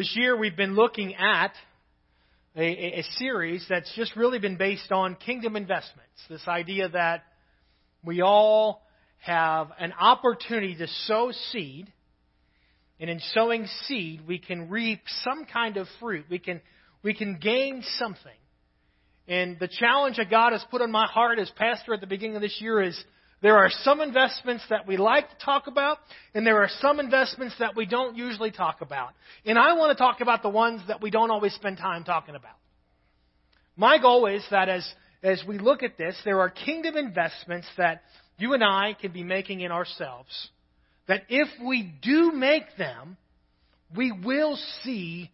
This year we've been looking at a, a, a, series that's just really been based on kingdom investments. This idea that we all have an opportunity to sow seed, and in sowing seed we can reap some kind of fruit. We can, we can gain something. And the challenge that God has put on my heart as pastor at the beginning of this year is there are some investments that we like to talk about, and there are some investments that we don't usually talk about. And I want to talk about the ones that we don't always spend time talking about. My goal is that as, as we look at this, there are kingdom investments that you and I can be making in ourselves. That if we do make them, we will see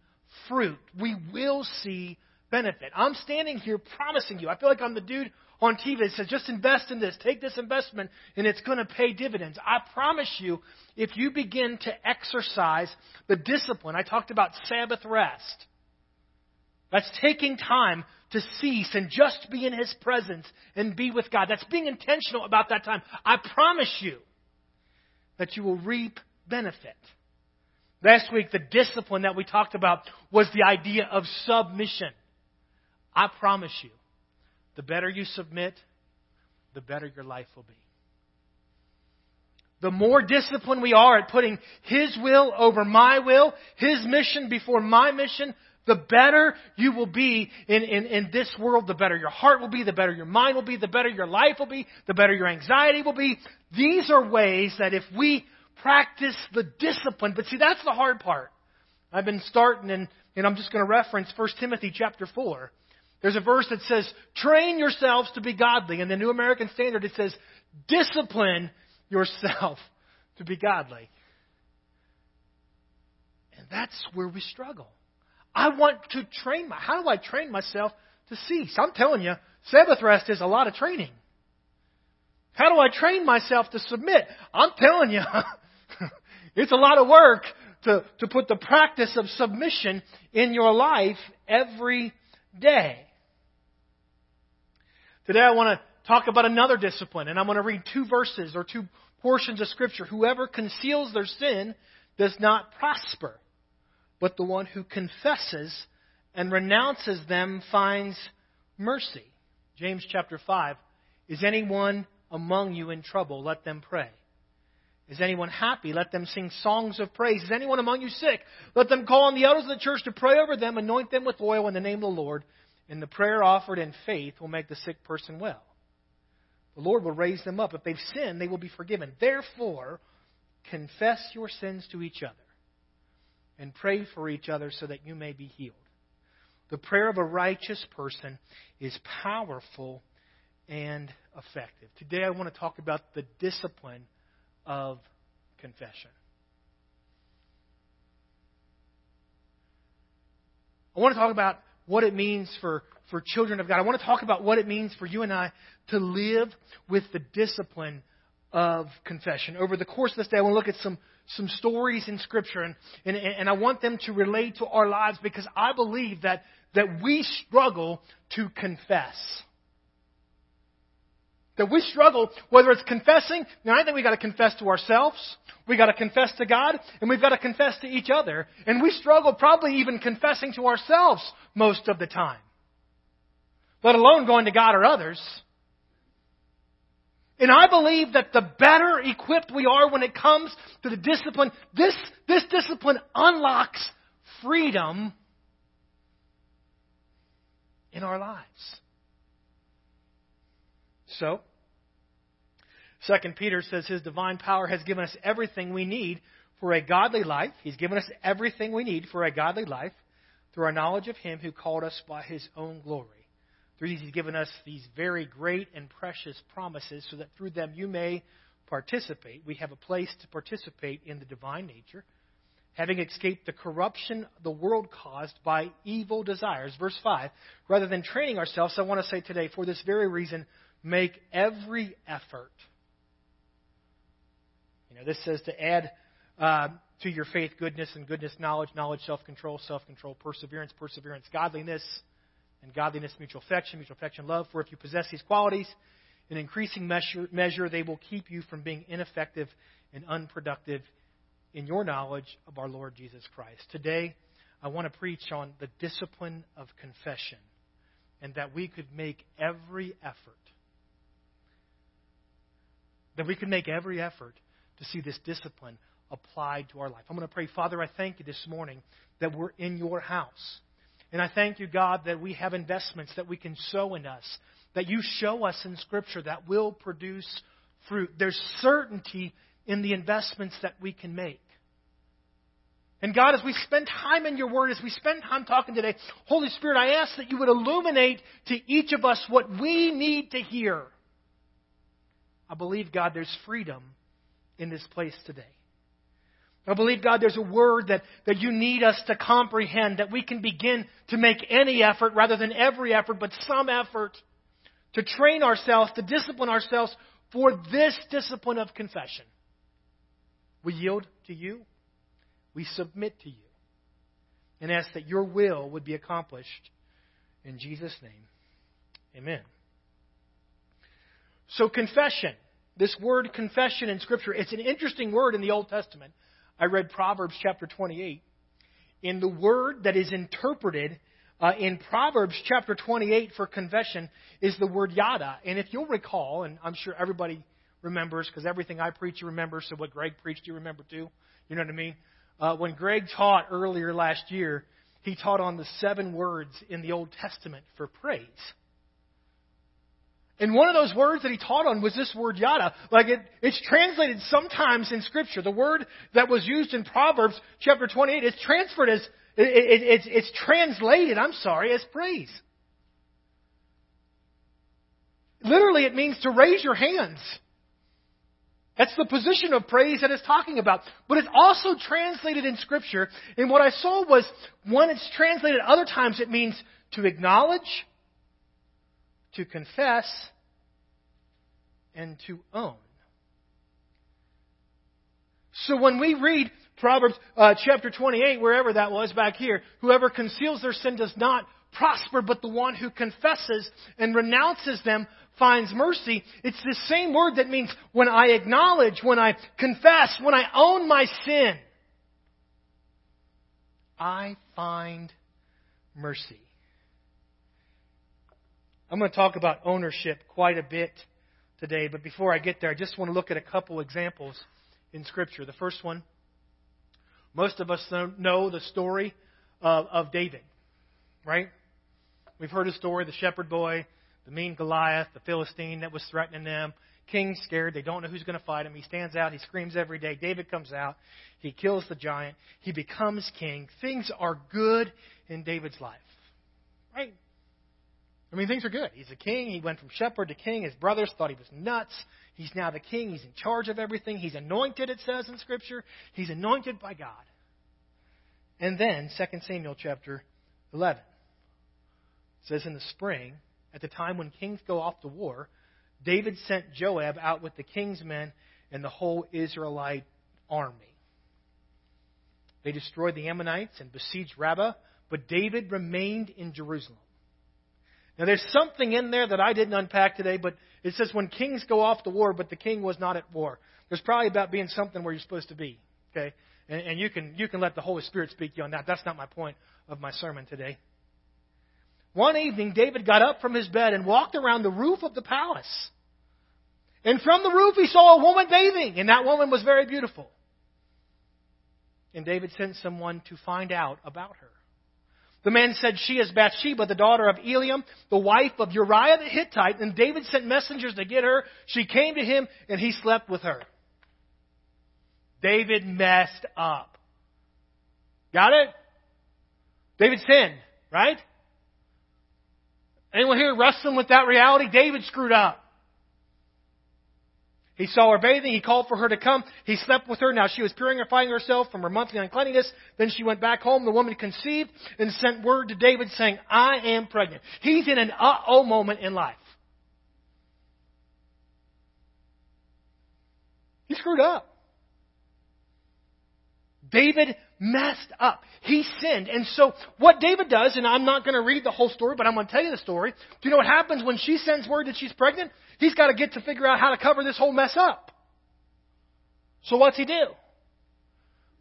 fruit. We will see benefit. I'm standing here promising you. I feel like I'm the dude on TV that says, just invest in this, take this investment, and it's going to pay dividends. I promise you, if you begin to exercise the discipline, I talked about Sabbath rest. That's taking time to cease and just be in His presence and be with God. That's being intentional about that time. I promise you that you will reap benefit. Last week, the discipline that we talked about was the idea of submission. I promise you, the better you submit, the better your life will be. The more disciplined we are at putting His will over my will, His mission before my mission, the better you will be in, in, in this world, the better your heart will be, the better your mind will be, the better your life will be, the better your anxiety will be. These are ways that if we practice the discipline, but see, that's the hard part. I've been starting, and, and I'm just going to reference 1 Timothy chapter 4. There's a verse that says, train yourselves to be godly. In the New American Standard, it says, discipline yourself to be godly. And that's where we struggle. I want to train my, how do I train myself to cease? I'm telling you, Sabbath rest is a lot of training. How do I train myself to submit? I'm telling you, it's a lot of work to, to put the practice of submission in your life every day. Today I want to talk about another discipline, and I'm going to read two verses or two portions of Scripture. Whoever conceals their sin does not prosper, but the one who confesses and renounces them finds mercy. James chapter 5. Is anyone among you in trouble? Let them pray. Is anyone happy? Let them sing songs of praise. Is anyone among you sick? Let them call on the elders of the church to pray over them, anoint them with oil in the name of the Lord and the prayer offered in faith will make the sick person well. The Lord will raise them up. If they've sinned, they will be forgiven. Therefore, confess your sins to each other and pray for each other so that you may be healed. The prayer of a righteous person is powerful and effective. Today I want to talk about the discipline of confession. I want to talk about what it means for, for children of God. I want to talk about what it means for you and I to live with the discipline of confession. Over the course of this day, I want to look at some, some stories in Scripture, and, and, and I want them to relate to our lives because I believe that, that we struggle to confess. That we struggle, whether it's confessing, now I think we've got to confess to ourselves, we've got to confess to God, and we've got to confess to each other. And we struggle probably even confessing to ourselves most of the time. Let alone going to God or others. And I believe that the better equipped we are when it comes to the discipline, this, this discipline unlocks freedom in our lives. So, Second Peter says his divine power has given us everything we need for a godly life. He's given us everything we need for a godly life through our knowledge of him who called us by his own glory. Through these, he's given us these very great and precious promises so that through them you may participate. We have a place to participate in the divine nature, having escaped the corruption the world caused by evil desires. Verse 5 Rather than training ourselves, I want to say today, for this very reason, make every effort. You know, this says to add uh, to your faith goodness, and goodness knowledge, knowledge self control, self control perseverance, perseverance godliness, and godliness mutual affection, mutual affection love. For if you possess these qualities in increasing measure, measure, they will keep you from being ineffective and unproductive in your knowledge of our Lord Jesus Christ. Today, I want to preach on the discipline of confession and that we could make every effort. That we could make every effort to see this discipline applied to our life. I'm going to pray, Father, I thank you this morning that we're in your house. And I thank you, God, that we have investments that we can sow in us, that you show us in Scripture that will produce fruit. There's certainty in the investments that we can make. And God, as we spend time in your word, as we spend time talking today, Holy Spirit, I ask that you would illuminate to each of us what we need to hear. I believe, God, there's freedom in this place today. I believe, God, there's a word that, that you need us to comprehend, that we can begin to make any effort rather than every effort, but some effort to train ourselves, to discipline ourselves for this discipline of confession. We yield to you. We submit to you. And ask that your will would be accomplished. In Jesus' name, amen. So, confession. This word confession in Scripture, it's an interesting word in the Old Testament. I read Proverbs chapter 28. In the word that is interpreted uh, in Proverbs chapter 28 for confession is the word yada. And if you'll recall, and I'm sure everybody remembers because everything I preach you remember, so what Greg preached you remember too. You know what I mean? Uh, when Greg taught earlier last year, he taught on the seven words in the Old Testament for praise. And one of those words that he taught on was this word yada. Like it, it's translated sometimes in Scripture. The word that was used in Proverbs chapter 28 is transferred as, it, it, it's, it's translated, I'm sorry, as praise. Literally, it means to raise your hands. That's the position of praise that it's talking about. But it's also translated in Scripture. And what I saw was when it's translated other times, it means to acknowledge, to confess, and to own. So when we read Proverbs uh, chapter 28, wherever that was back here, whoever conceals their sin does not prosper, but the one who confesses and renounces them finds mercy. It's the same word that means when I acknowledge, when I confess, when I own my sin, I find mercy. I'm going to talk about ownership quite a bit today, but before I get there, I just want to look at a couple examples in Scripture. The first one, most of us know the story of, of David, right? We've heard his story, the shepherd boy, the mean Goliath, the Philistine that was threatening them. King's scared. They don't know who's going to fight him. He stands out. He screams every day. David comes out. He kills the giant. He becomes king. Things are good in David's life. Right? I mean, things are good. He's a king. He went from shepherd to king. His brothers thought he was nuts. He's now the king. He's in charge of everything. He's anointed, it says in Scripture. He's anointed by God. And then, 2 Samuel chapter 11 says in the spring, at the time when kings go off to war, David sent Joab out with the king's men and the whole Israelite army. They destroyed the Ammonites and besieged Rabbah, but David remained in Jerusalem. Now, there's something in there that I didn't unpack today, but it says when kings go off to war, but the king was not at war. There's probably about being something where you're supposed to be. Okay? And, and you, can, you can let the Holy Spirit speak you on that. That's not my point of my sermon today. One evening, David got up from his bed and walked around the roof of the palace. And from the roof, he saw a woman bathing, and that woman was very beautiful. And David sent someone to find out about her. The man said, She is Bathsheba, the daughter of Eliam, the wife of Uriah the Hittite. And David sent messengers to get her. She came to him, and he slept with her. David messed up. Got it? David sinned, right? Anyone here wrestling with that reality? David screwed up. He saw her bathing. He called for her to come. He slept with her. Now she was purifying herself from her monthly uncleanness. Then she went back home. The woman conceived and sent word to David saying, I am pregnant. He's in an uh-oh moment in life. He screwed up. David messed up. He sinned. And so what David does, and I'm not going to read the whole story, but I'm going to tell you the story. Do you know what happens when she sends word that she's pregnant? He's got to get to figure out how to cover this whole mess up. So what's he do?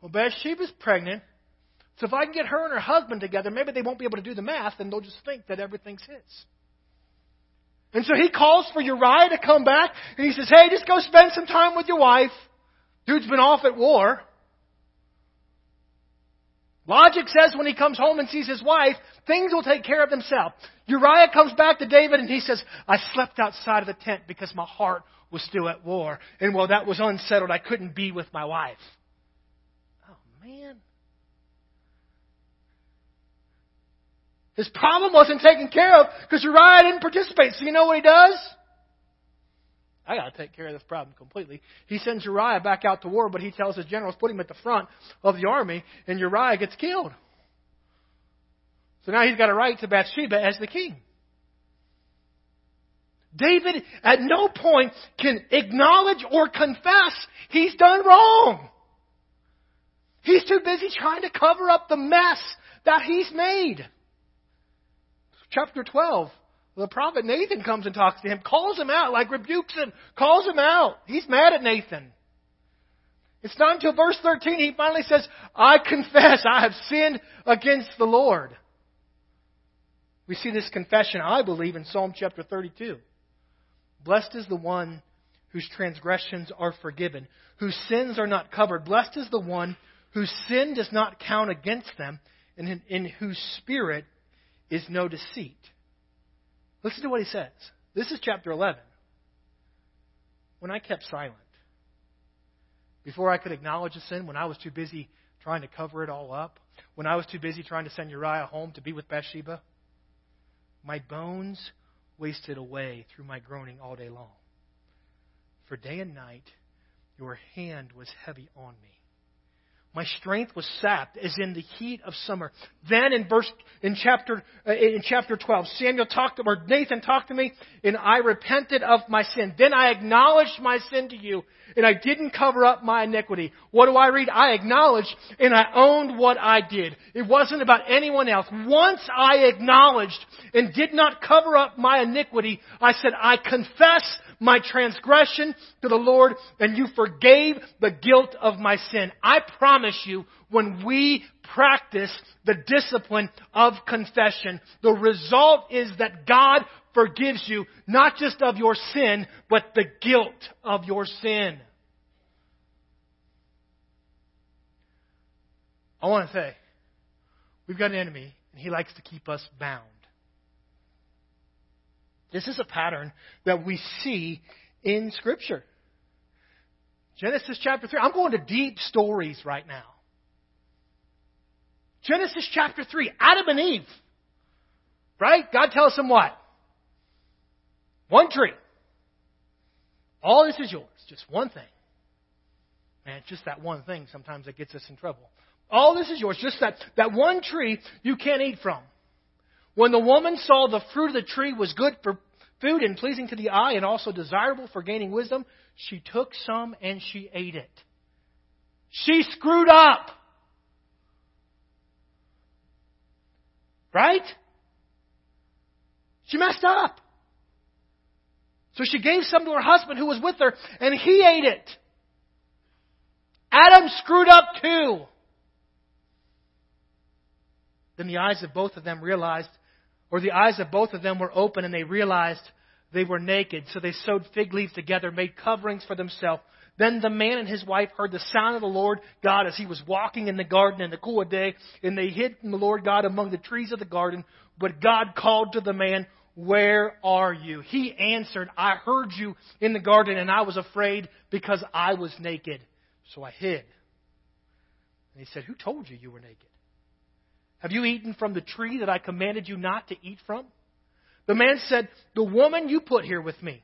Well, Bathsheba's pregnant So if I can get her and her husband together, maybe they won't be able to do the math and they'll just think that everything's his. And so he calls for Uriah to come back and he says, Hey, just go spend some time with your wife. Dude's been off at war. Logic says when he comes home and sees his wife, things will take care of themselves. Uriah comes back to David and he says, I slept outside of the tent because my heart was still at war. And while that was unsettled, I couldn't be with my wife. Oh, man. His problem wasn't taken care of because Uriah didn't participate. So you know what he does? I got to take care of this problem completely. He sends Uriah back out to war, but he tells his generals, put him at the front of the army, and Uriah gets killed. So now he's got a right to Bathsheba as the king. David at no point can acknowledge or confess he's done wrong. He's too busy trying to cover up the mess that he's made chapter 12, the prophet Nathan comes and talks to him, calls him out, like rebukes him, calls him out. He's mad at Nathan. It's not until verse 13 he finally says, I confess I have sinned against the Lord. We see this confession, I believe, in Psalm chapter 32. Blessed is the one whose transgressions are forgiven, whose sins are not covered. Blessed is the one whose sin does not count against them, and in, in whose spirit is no deceit. Listen to what he says. This is chapter 11. When I kept silent, before I could acknowledge a sin, when I was too busy trying to cover it all up, when I was too busy trying to send Uriah home to be with Bathsheba, my bones wasted away through my groaning all day long. For day and night your hand was heavy on me. My strength was sapped as in the heat of summer. Then in verse in chapter uh, in chapter 12, Samuel talked or Nathan talked to me, and I repented of my sin. Then I acknowledged my sin to you, and I didn't cover up my iniquity. What do I read? I acknowledged and I owned what I did. It wasn't about anyone else. Once I acknowledged and did not cover up my iniquity, I said, I confess my transgression to the Lord and you forgave the guilt of my sin. I promise you, when we practice the discipline of confession, the result is that God forgives you not just of your sin, but the guilt of your sin. I want to say, we've got an enemy, and he likes to keep us bound. This is a pattern that we see in Scripture. Genesis chapter 3. I'm going to deep stories right now. Genesis chapter 3. Adam and Eve. Right? God tells them what? One tree. All this is yours. Just one thing. Man, it's just that one thing sometimes that gets us in trouble. All this is yours. Just that, that one tree you can't eat from. When the woman saw the fruit of the tree was good for food and pleasing to the eye and also desirable for gaining wisdom, she took some and she ate it. She screwed up. Right? She messed up. So she gave some to her husband who was with her, and he ate it. Adam screwed up too. Then the eyes of both of them realized or the eyes of both of them were open and they realized they were naked. So they sewed fig leaves together, made coverings for themselves. Then the man and his wife heard the sound of the Lord God as he was walking in the garden in the cool of day, and they hid from the Lord God among the trees of the garden. But God called to the man, Where are you? He answered, I heard you in the garden, and I was afraid because I was naked. So I hid. And he said, Who told you you were naked? Have you eaten from the tree that I commanded you not to eat from? The man said, The woman you put here with me.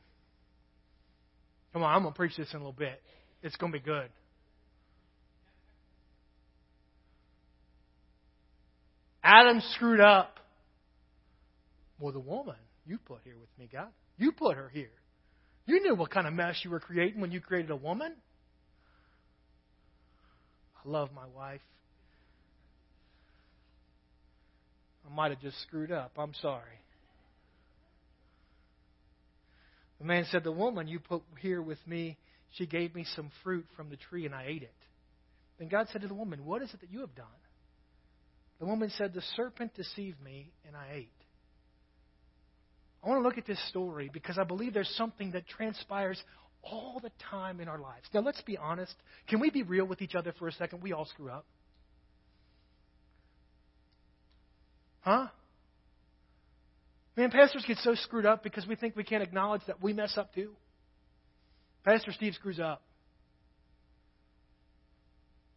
Come on, I'm going to preach this in a little bit. It's going to be good. Adam screwed up. Well, the woman you put here with me, God. You put her here. You knew what kind of mess you were creating when you created a woman. I love my wife. I might have just screwed up. I'm sorry. The man said, The woman you put here with me, she gave me some fruit from the tree and I ate it. Then God said to the woman, What is it that you have done? The woman said, The serpent deceived me, and I ate. I want to look at this story because I believe there's something that transpires all the time in our lives. Now, let's be honest. Can we be real with each other for a second? We all screw up. Huh? Man, pastors get so screwed up because we think we can't acknowledge that we mess up too. Pastor Steve screws up.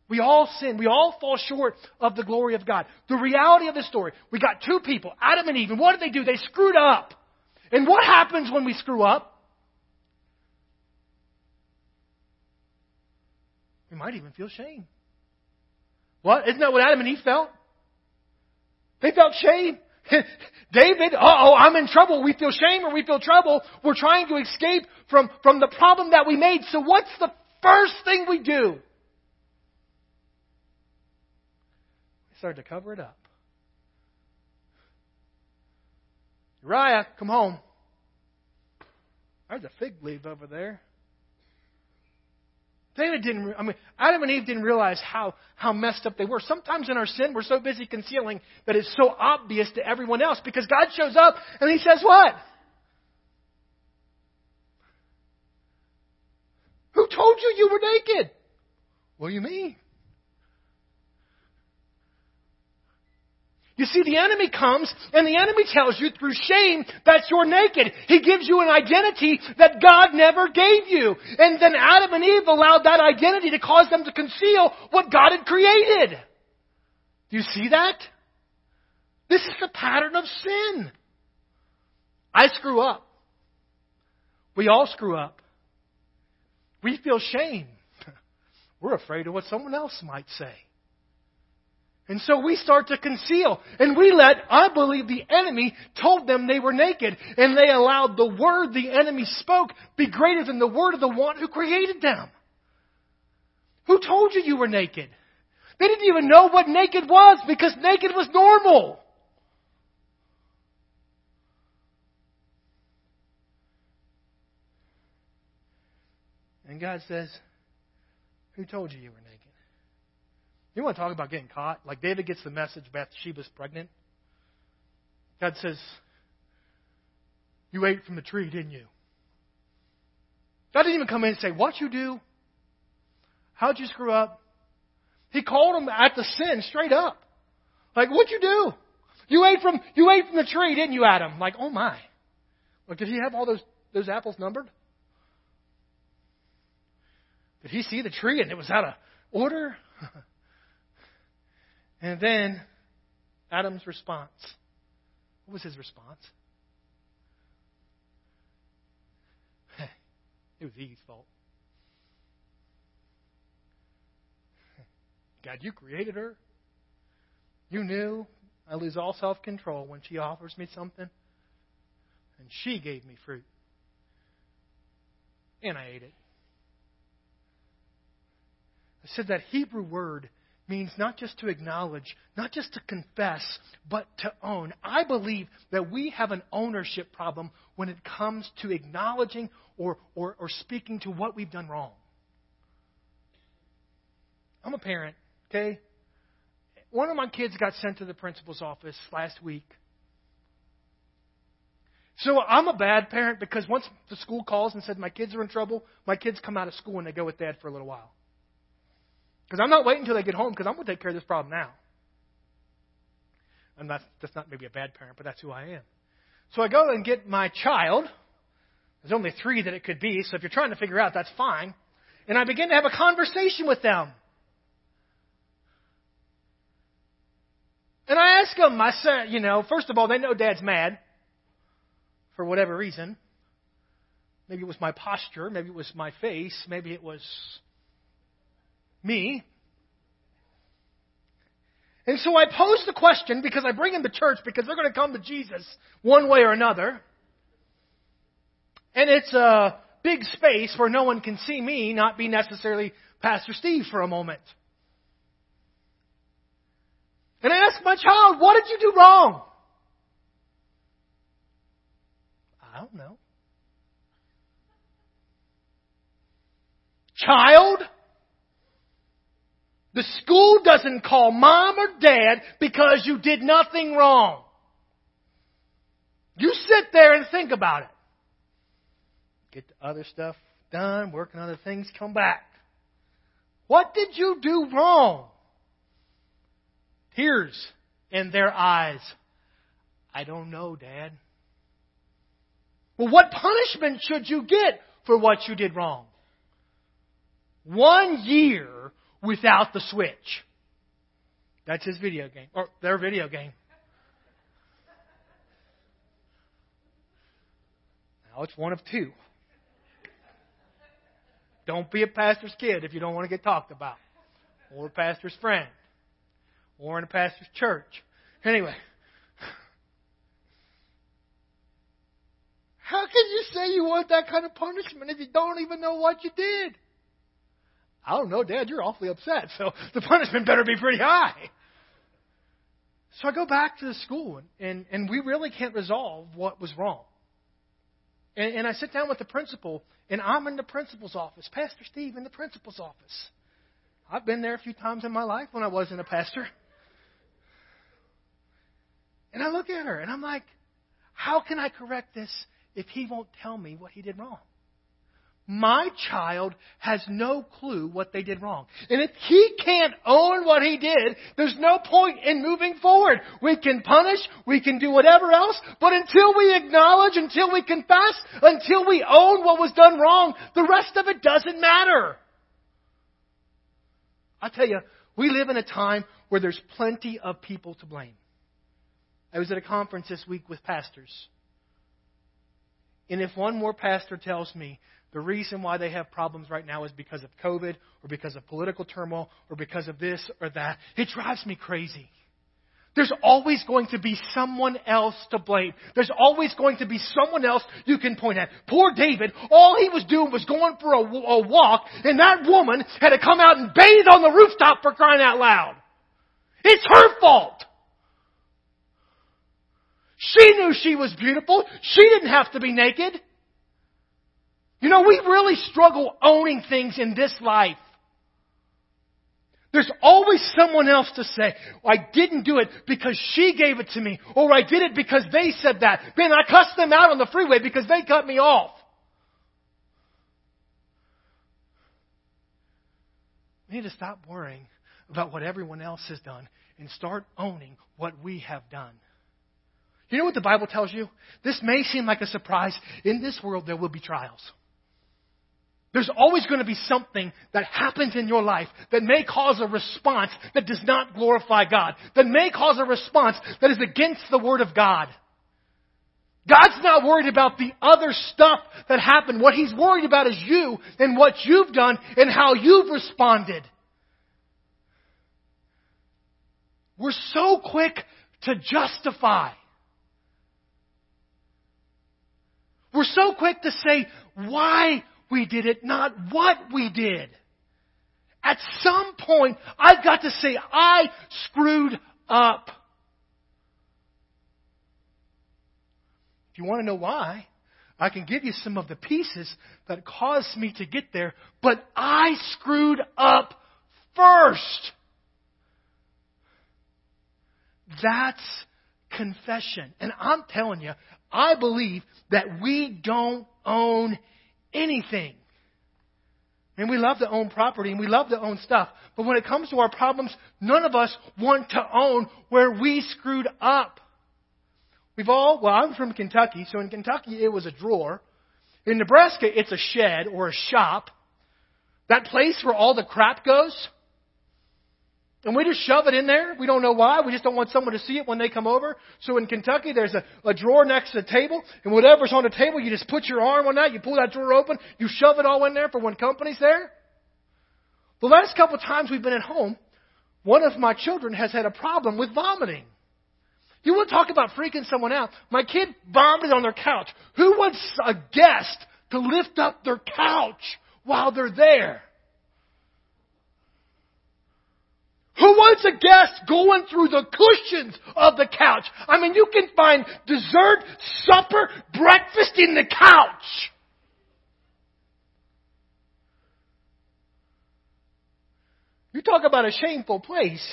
We all sin. We all fall short of the glory of God. The reality of the story, we got two people, Adam and Eve, and what did they do? They screwed up. And what happens when we screw up? We might even feel shame. What? Isn't that what Adam and Eve felt? They felt shame. David, oh, I'm in trouble. We feel shame or we feel trouble. We're trying to escape from, from the problem that we made. So what's the first thing we do? We start to cover it up. Uriah, come home. There's a fig leaf over there. David didn't, I mean, Adam and Eve didn't realize how, how messed up they were. Sometimes in our sin, we're so busy concealing that it's so obvious to everyone else because God shows up and He says, What? Who told you you were naked? What do you mean? You see, the enemy comes and the enemy tells you through shame that you're naked. He gives you an identity that God never gave you. And then Adam and Eve allowed that identity to cause them to conceal what God had created. Do you see that? This is the pattern of sin. I screw up. We all screw up. We feel shame. We're afraid of what someone else might say. And so we start to conceal. And we let, I believe the enemy told them they were naked. And they allowed the word the enemy spoke be greater than the word of the one who created them. Who told you you were naked? They didn't even know what naked was because naked was normal. And God says, Who told you you were naked? You want to talk about getting caught? Like David gets the message Bathsheba's pregnant. God says, You ate from the tree, didn't you? God didn't even come in and say, What you do? How'd you screw up? He called him at the sin straight up. Like, what'd you do? You ate from you ate from the tree, didn't you, Adam? Like, oh my. Like, did he have all those those apples numbered? Did he see the tree and it was out of order? And then Adam's response. What was his response? it was Eve's fault. God, you created her. You knew I lose all self control when she offers me something. And she gave me fruit. And I ate it. I said that Hebrew word means not just to acknowledge, not just to confess, but to own. I believe that we have an ownership problem when it comes to acknowledging or, or, or speaking to what we've done wrong. I'm a parent, okay? One of my kids got sent to the principal's office last week. So I'm a bad parent because once the school calls and said my kids are in trouble, my kids come out of school and they go with dad for a little while. Because I'm not waiting until they get home because I'm going to take care of this problem now. And that's, that's not maybe a bad parent, but that's who I am. So I go and get my child. There's only three that it could be, so if you're trying to figure out, that's fine. And I begin to have a conversation with them. And I ask them, I said, you know, first of all, they know dad's mad for whatever reason. Maybe it was my posture, maybe it was my face, maybe it was me. And so I pose the question because I bring them to church because they're going to come to Jesus one way or another. And it's a big space where no one can see me, not be necessarily Pastor Steve for a moment. And I ask my child, what did you do wrong? I don't know. Child, The school doesn't call mom or dad because you did nothing wrong. You sit there and think about it. Get the other stuff done, work on other things, come back. What did you do wrong? Tears in their eyes. I don't know, Dad. Well, what punishment should you get for what you did wrong? One year without the Switch. That's his video game, or their video game. Now it's one of two. Don't be a pastor's kid if you don't want to get talked about, or a pastor's friend, or in a pastor's church. Anyway. How can you say you want that kind of punishment if you don't even know what you did? I don't know, Dad, you're awfully upset, so the punishment better be pretty high. So I go back to the school, and, and, and we really can't resolve what was wrong. And, and I sit down with the principal, and I'm in the principal's office, Pastor Steve in the principal's office. I've been there a few times in my life when I wasn't a pastor. And I look at her, and I'm like, how can I correct this if he won't tell me what he did wrong? My child has no clue what they did wrong. And if he can't own what he did, there's no point in moving forward. We can punish, we can do whatever else, but until we acknowledge, until we confess, until we own what was done wrong, the rest of it doesn't matter. I tell you, we live in a time where there's plenty of people to blame. I was at a conference this week with pastors. And if one more pastor tells me the reason why they have problems right now is because of COVID or because of political turmoil or because of this or that. It drives me crazy. There's always going to be someone else to blame. There's always going to be someone else you can point at. Poor David, all he was doing was going for a, a walk, and that woman had to come out and bathe on the rooftop for crying out loud. It's her fault. She knew she was beautiful. She didn't have to be naked. You know, we really struggle owning things in this life. There's always someone else to say, oh, I didn't do it because she gave it to me, or I did it because they said that. Man, I cussed them out on the freeway because they cut me off. We need to stop worrying about what everyone else has done and start owning what we have done. You know what the Bible tells you? This may seem like a surprise. In this world, there will be trials. There's always going to be something that happens in your life that may cause a response that does not glorify God, that may cause a response that is against the Word of God. God's not worried about the other stuff that happened. What He's worried about is you and what you've done and how you've responded. We're so quick to justify. We're so quick to say, why we did it, not what we did. At some point, I've got to say, I screwed up. If you want to know why, I can give you some of the pieces that caused me to get there, but I screwed up first. That's confession. And I'm telling you, I believe that we don't own anything. And we love to own property and we love to own stuff. But when it comes to our problems, none of us want to own where we screwed up. We've all, well, I'm from Kentucky, so in Kentucky it was a drawer. In Nebraska, it's a shed or a shop. That place where all the crap goes. And we just shove it in there. We don't know why. We just don't want someone to see it when they come over. So in Kentucky, there's a, a drawer next to the table, and whatever's on the table, you just put your arm on that, you pull that drawer open, you shove it all in there for when company's there. The last couple of times we've been at home, one of my children has had a problem with vomiting. You want to talk about freaking someone out? My kid vomited on their couch. Who wants a guest to lift up their couch while they're there? Who wants a guest going through the cushions of the couch? I mean, you can find dessert, supper, breakfast in the couch. You talk about a shameful place.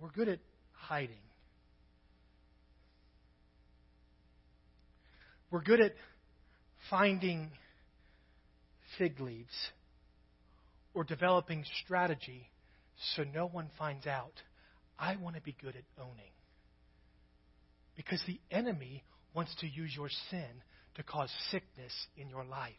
We're good at hiding. We're good at finding fig leaves or developing strategy so no one finds out. I want to be good at owning. Because the enemy wants to use your sin to cause sickness in your life.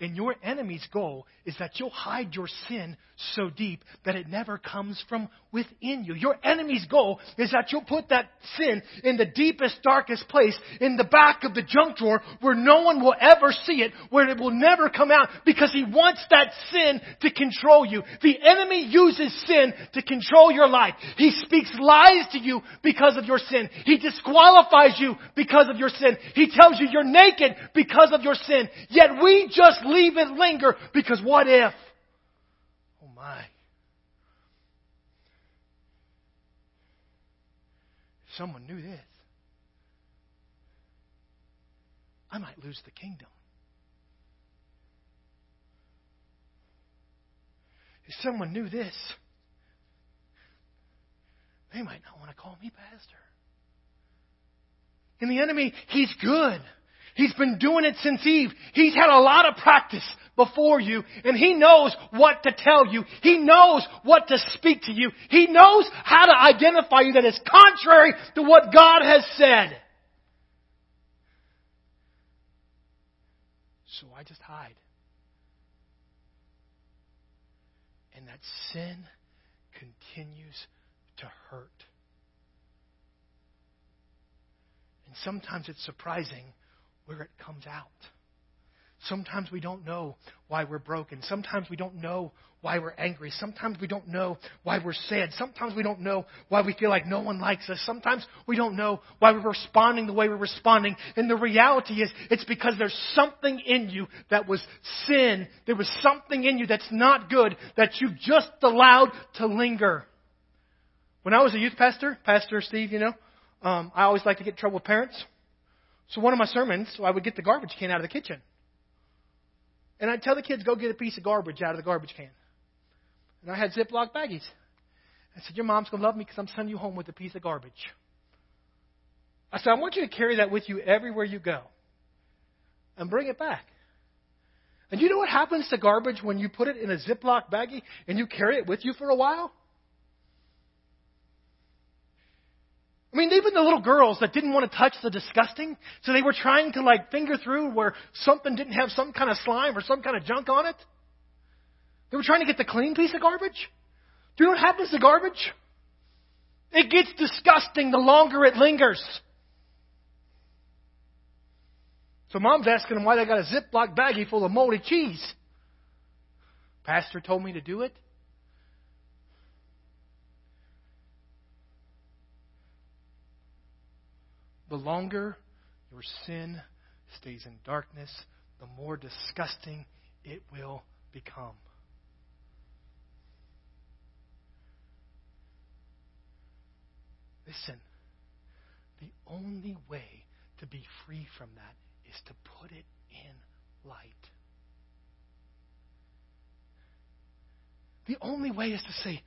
And your enemy's goal is that you'll hide your sin so deep that it never comes from within you. Your enemy's goal is that you'll put that sin in the deepest, darkest place, in the back of the junk drawer, where no one will ever see it, where it will never come out, because he wants that sin to control you. The enemy uses sin to control your life. He speaks lies to you because of your sin. He disqualifies you because of your sin. He tells you you're naked because of your sin. Yet we just leave it linger because what if? Oh my. If someone knew this, I might lose the kingdom. If someone knew this, they might not want to call me pastor. And the enemy, he's good. He's been doing it since Eve. He's had a lot of practice before you, and he knows what to tell you. He knows what to speak to you. He knows how to identify you that is contrary to what God has said. So I just hide. And that sin continues to hurt. And sometimes it's surprising where it comes out. Sometimes we don't know why we're broken. Sometimes we don't know why we're angry. Sometimes we don't know why we're sad. Sometimes we don't know why we feel like no one likes us. Sometimes we don't know why we're responding the way we're responding. And the reality is, it's because there's something in you that was sin. There was something in you that's not good that you just allowed to linger. When I was a youth pastor, Pastor Steve, you know, um, I always like to get in trouble with parents. So one of my sermons, I would get the garbage can out of the kitchen. And I'd tell the kids, go get a piece of garbage out of the garbage can. And I had Ziploc baggies. I said, your mom's going to love me because I'm sending you home with a piece of garbage. I said, I want you to carry that with you everywhere you go. And bring it back. And you know what happens to garbage when you put it in a Ziploc baggie and you carry it with you for a while? I mean, even the little girls that didn't want to touch the disgusting, so they were trying to like finger through where something didn't have some kind of slime or some kind of junk on it. They were trying to get the clean piece of garbage. Do you know what happens to garbage? It gets disgusting the longer it lingers. So mom's asking them why they got a Ziploc baggie full of moldy cheese. Pastor told me to do it. The longer your sin stays in darkness, the more disgusting it will become. Listen, the only way to be free from that is to put it in light. The only way is to say,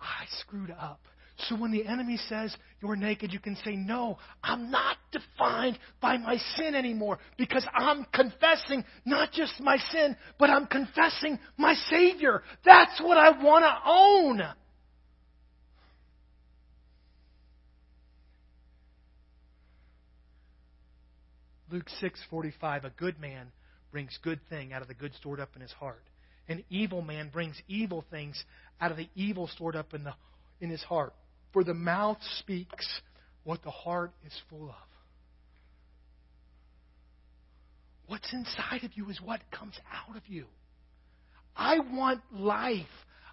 I screwed up. So when the enemy says you're naked, you can say, No, I'm not defined by my sin anymore because I'm confessing not just my sin, but I'm confessing my Savior. That's what I want to own. Luke 6:45 A good man brings good thing out of the good stored up in his heart. An evil man brings evil things out of the evil stored up in the in his heart. For the mouth speaks what the heart is full of. What's inside of you is what comes out of you. I want life.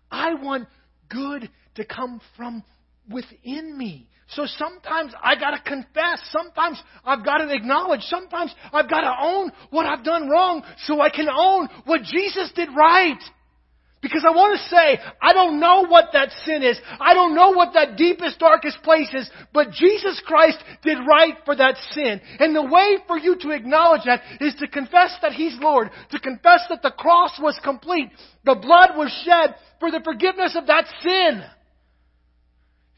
I want good to come from within me. So sometimes I got to confess. Sometimes I've got to acknowledge. Sometimes I've got to own what I've done wrong so I can own what Jesus did right. Because I want to say, I don't know what that sin is. I don't know what that deepest, darkest place is. But Jesus Christ did right for that sin. And the way for you to acknowledge that is to confess that He's Lord. To confess that the cross was complete. The blood was shed for the forgiveness of that sin.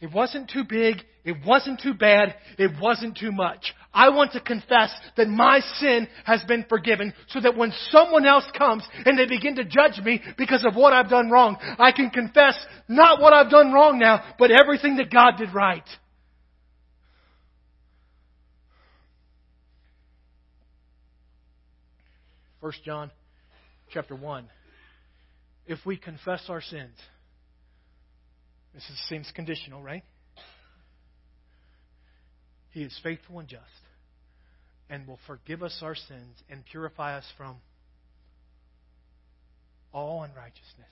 It wasn't too big. It wasn't too bad. It wasn't too much. I want to confess that my sin has been forgiven so that when someone else comes and they begin to judge me because of what I've done wrong, I can confess not what I've done wrong now, but everything that God did right. First John chapter 1. If we confess our sins, this seems conditional, right? He is faithful and just and will forgive us our sins and purify us from all unrighteousness.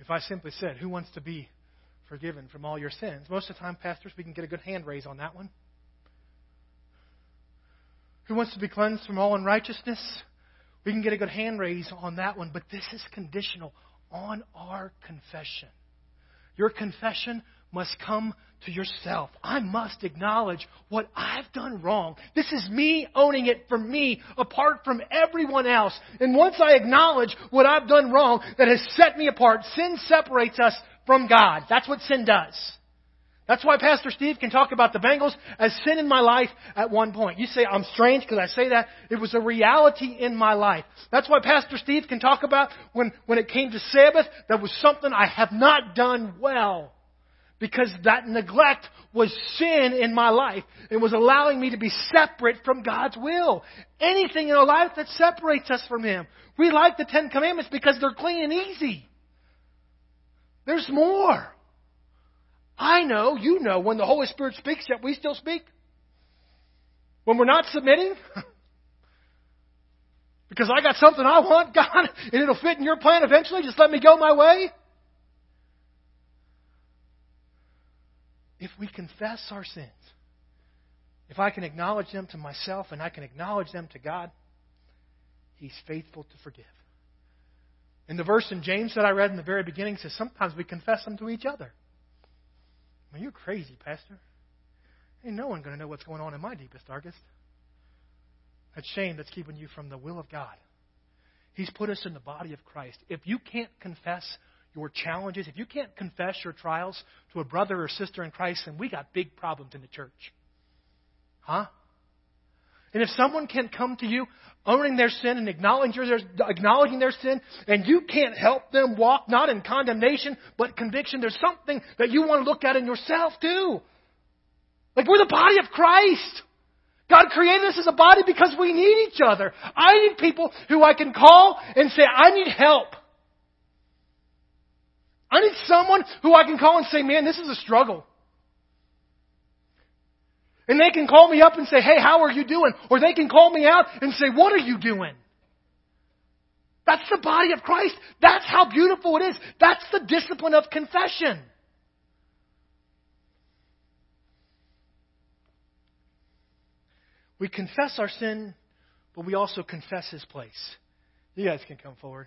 If I simply said, Who wants to be forgiven from all your sins? Most of the time, pastors, we can get a good hand raise on that one. Who wants to be cleansed from all unrighteousness? We can get a good hand raise on that one, but this is conditional on our confession. Your confession must come to yourself. I must acknowledge what I've done wrong. This is me owning it for me, apart from everyone else. And once I acknowledge what I've done wrong that has set me apart, sin separates us from God. That's what sin does. That's why Pastor Steve can talk about the Bengals as sin in my life at one point. You say, I'm strange because I say that. It was a reality in my life. That's why Pastor Steve can talk about when, when it came to Sabbath, that was something I have not done well. Because that neglect was sin in my life. It was allowing me to be separate from God's will. Anything in our life that separates us from Him. We like the Ten Commandments because they're clean and easy. There's more. I know, you know, when the Holy Spirit speaks, yet we still speak. When we're not submitting, because I got something I want, God, and it'll fit in your plan eventually, just let me go my way. If we confess our sins, if I can acknowledge them to myself and I can acknowledge them to God, He's faithful to forgive. And the verse in James that I read in the very beginning says sometimes we confess them to each other. Well, you're crazy, Pastor. Ain't no one going to know what's going on in my deepest, darkest. That shame that's keeping you from the will of God. He's put us in the body of Christ. If you can't confess your challenges, if you can't confess your trials to a brother or sister in Christ, then we got big problems in the church. Huh? And if someone can't come to you owning their sin and acknowledging their, acknowledging their sin, and you can't help them walk not in condemnation but conviction, there's something that you want to look at in yourself too. Like we're the body of Christ. God created us as a body because we need each other. I need people who I can call and say, I need help. I need someone who I can call and say, man, this is a struggle. And they can call me up and say, hey, how are you doing? Or they can call me out and say, what are you doing? That's the body of Christ. That's how beautiful it is. That's the discipline of confession. We confess our sin, but we also confess His place. You guys can come forward.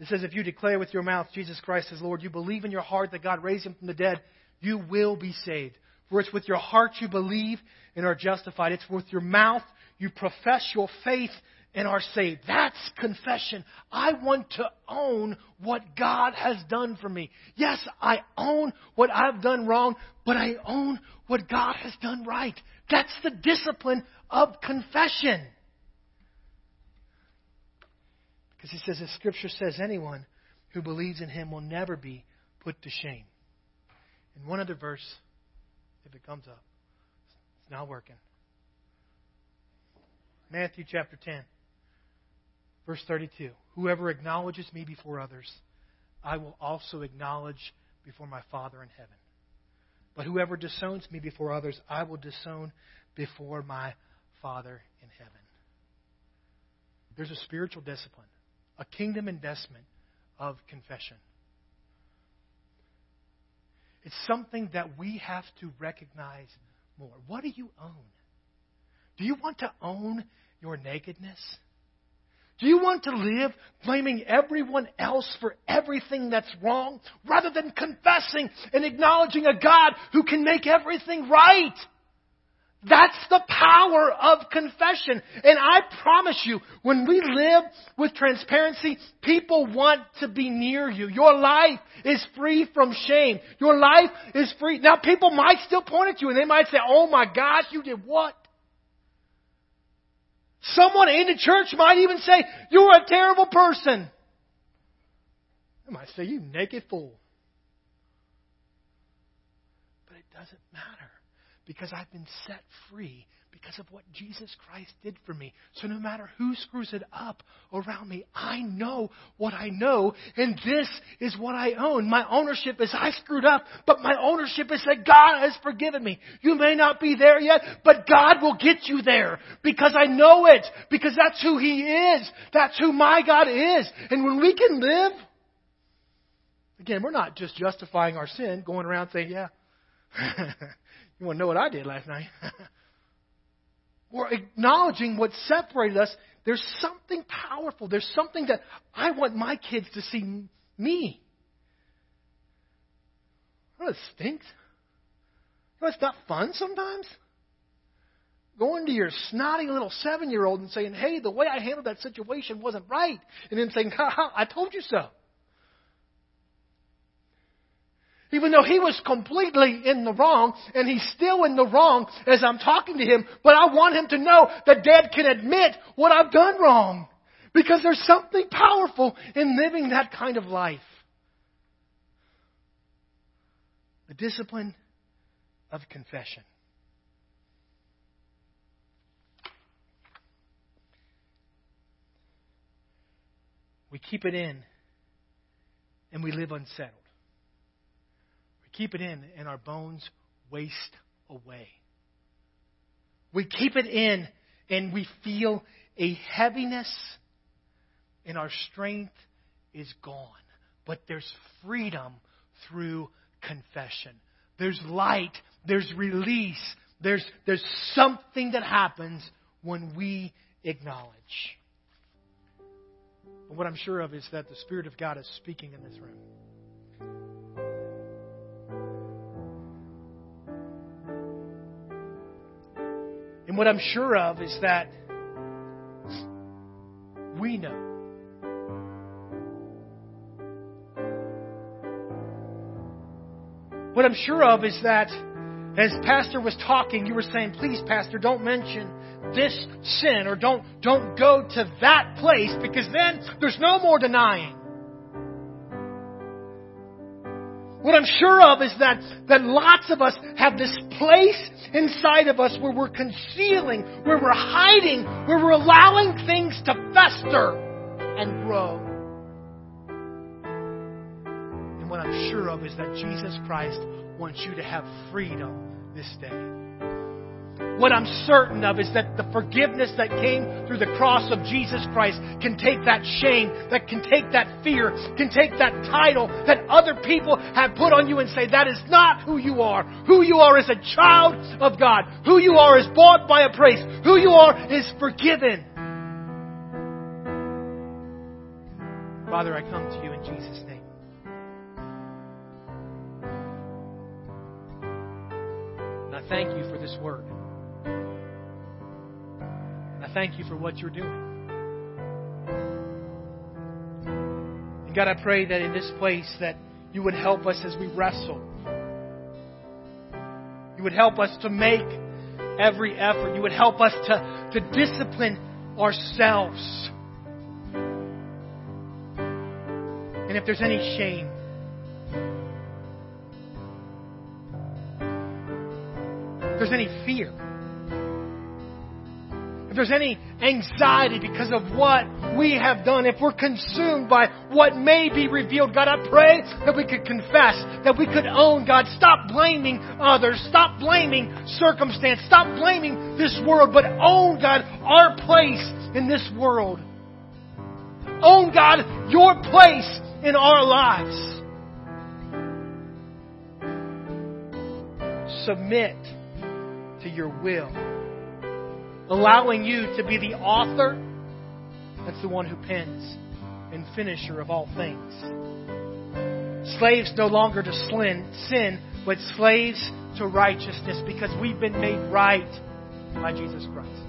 It says, if you declare with your mouth Jesus Christ is Lord, you believe in your heart that God raised him from the dead, you will be saved. For it's with your heart you believe and are justified. It's with your mouth you profess your faith and are saved. That's confession. I want to own what God has done for me. Yes, I own what I've done wrong, but I own what God has done right. That's the discipline of confession. Because he says, as Scripture says, anyone who believes in him will never be put to shame. In one other verse, if it comes up, it's not working. Matthew chapter 10, verse 32. Whoever acknowledges me before others, I will also acknowledge before my Father in heaven. But whoever disowns me before others, I will disown before my Father in heaven. There's a spiritual discipline a kingdom investment of confession. It's something that we have to recognize more. What do you own? Do you want to own your nakedness? Do you want to live blaming everyone else for everything that's wrong rather than confessing and acknowledging a God who can make everything right? That's the power of confession. And I promise you, when we live with transparency, people want to be near you. Your life is free from shame. Your life is free. Now people might still point at you and they might say, oh my gosh, you did what? Someone in the church might even say, You're a terrible person. They might say, You naked fool. But it doesn't matter because I've been set free because of what Jesus Christ did for me. So no matter who screws it up around me, I know what I know, and this is what I own. My ownership is I screwed up, but my ownership is that God has forgiven me. You may not be there yet, but God will get you there because I know it, because that's who He is. That's who my God is. And when we can live, again, we're not just justifying our sin, going around saying, yeah, you want to know what I did last night? We're acknowledging what separated us. There's something powerful. There's something that I want my kids to see me. Well, it stinks. know, it's not fun sometimes. Going to your snotty little seven year old and saying, hey, the way I handled that situation wasn't right. And then saying, ha ha, I told you so. Even though he was completely in the wrong, and he's still in the wrong as I'm talking to him, but I want him to know that dad can admit what I've done wrong. Because there's something powerful in living that kind of life. The discipline of confession. We keep it in and we live unsettled keep it in, and our bones waste away. We keep it in, and we feel a heaviness, and our strength is gone. But there's freedom through confession. There's light, there's release, there's, there's something that happens when we acknowledge. What I'm sure of is that the Spirit of God is speaking in this room. What I'm sure of is that we know. What I'm sure of is that as Pastor was talking, you were saying, please, Pastor, don't mention this sin or don't, don't go to that place because then there's no more denying. What I'm sure of is that, that lots of us have this place inside of us where we're concealing, where we're hiding, where we're allowing things to fester and grow. And what I'm sure of is that Jesus Christ wants you to have freedom this day. What I'm certain of is that the forgiveness that came through the cross of Jesus Christ can take that shame, that can take that fear, can take that title that other people have put on you and say, that is not who you are. Who you are is a child of God. Who you are is bought by a price. Who you are is forgiven. Father, I come to you in Jesus' name. And I thank you for this word. Thank you for what you're doing. And God, I pray that in this place that you would help us as we wrestle. You would help us to make every effort. You would help us to, to discipline ourselves. And if there's any shame, if there's any fear, there's any anxiety because of what we have done, if we're consumed by what may be revealed, God, I pray that we could confess, that we could own, God. Stop blaming others. Stop blaming circumstance. Stop blaming this world, but own, God, our place in this world. Own, God, your place in our lives. Submit to your will allowing you to be the author That's the one who pens and finisher of all things. Slaves no longer to sin, but slaves to righteousness because we've been made right by Jesus Christ.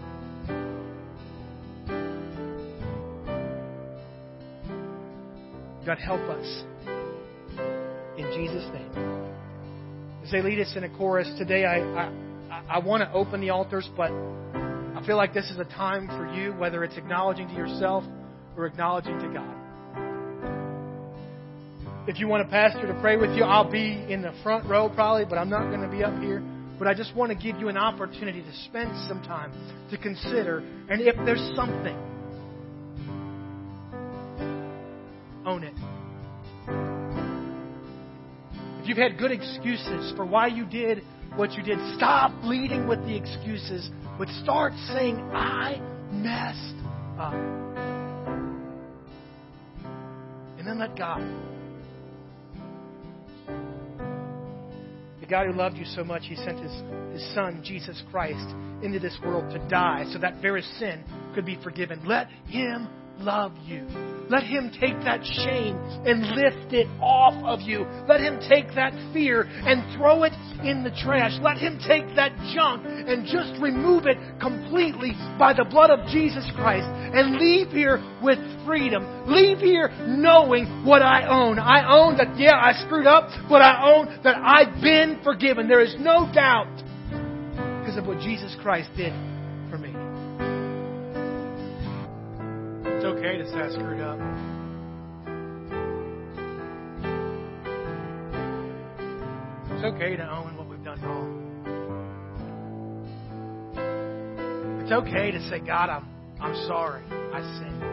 God, help us. In Jesus' name. As they lead us in a chorus today, I, I, I want to open the altars, but I feel like this is a time for you, whether it's acknowledging to yourself or acknowledging to God. If you want a pastor to pray with you, I'll be in the front row probably, but I'm not going to be up here. But I just want to give you an opportunity to spend some time to consider, and if there's something, own it. If you've had good excuses for why you did what you did, stop leading with the excuses, but start saying, I messed up. And then let God. The God who loved you so much, He sent His, His Son, Jesus Christ, into this world to die so that very sin could be forgiven. Let Him love you. Let Him take that shame and lift it off of you. Let Him take that fear and throw it in the trash. Let Him take that junk and just remove it completely by the blood of Jesus Christ and leave here with freedom. Leave here knowing what I own. I own that, yeah, I screwed up, but I own that I've been forgiven. There is no doubt because of what Jesus Christ did okay to say I screwed up. It's okay to own what we've done wrong. It's okay to say, God, I'm, I'm sorry. I sinned.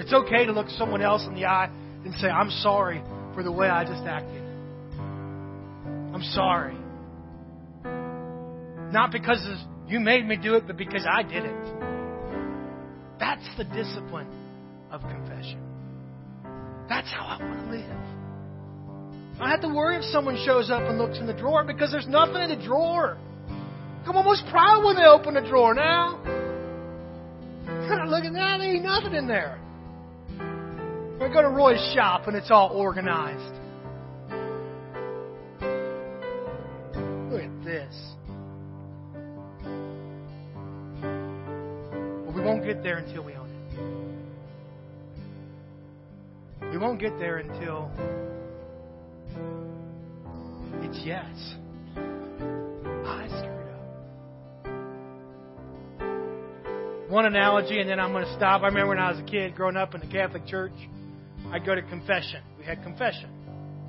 It's okay to look someone else in the eye and say, I'm sorry for the way I just acted. I'm sorry. Not because you made me do it, but because I did it. That's the discipline of confession. That's how I want to live. I don't have to worry if someone shows up and looks in the drawer because there's nothing in the drawer. I'm almost proud when they open the drawer now. Of looking at there ain't nothing in there. I go to Roy's shop and it's all organized. Won't get there until we own it. We won't get there until it's yes. I screwed up. One analogy, and then I'm going to stop. I remember when I was a kid growing up in the Catholic Church, I'd go to confession. We had confession.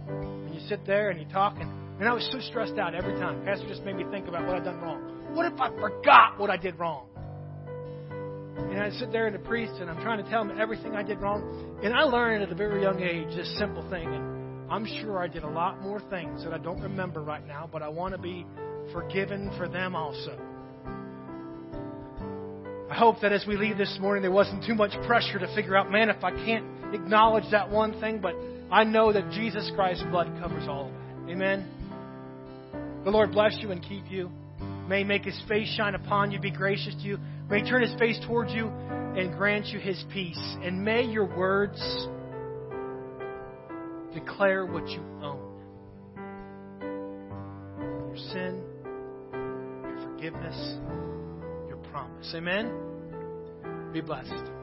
And you sit there and you talk, and, and I was so stressed out every time. Pastor just made me think about what I'd done wrong. What if I forgot what I did wrong? And I sit there and the priest, and I'm trying to tell him everything I did wrong. And I learned at a very young age this simple thing. And I'm sure I did a lot more things that I don't remember right now, but I want to be forgiven for them also. I hope that as we leave this morning, there wasn't too much pressure to figure out, man, if I can't acknowledge that one thing, but I know that Jesus Christ's blood covers all of that. Amen. The Lord bless you and keep you. May make His face shine upon you, be gracious to you. May He turn His face towards you and grant you His peace. And may your words declare what you own your sin, your forgiveness, your promise. Amen. Be blessed.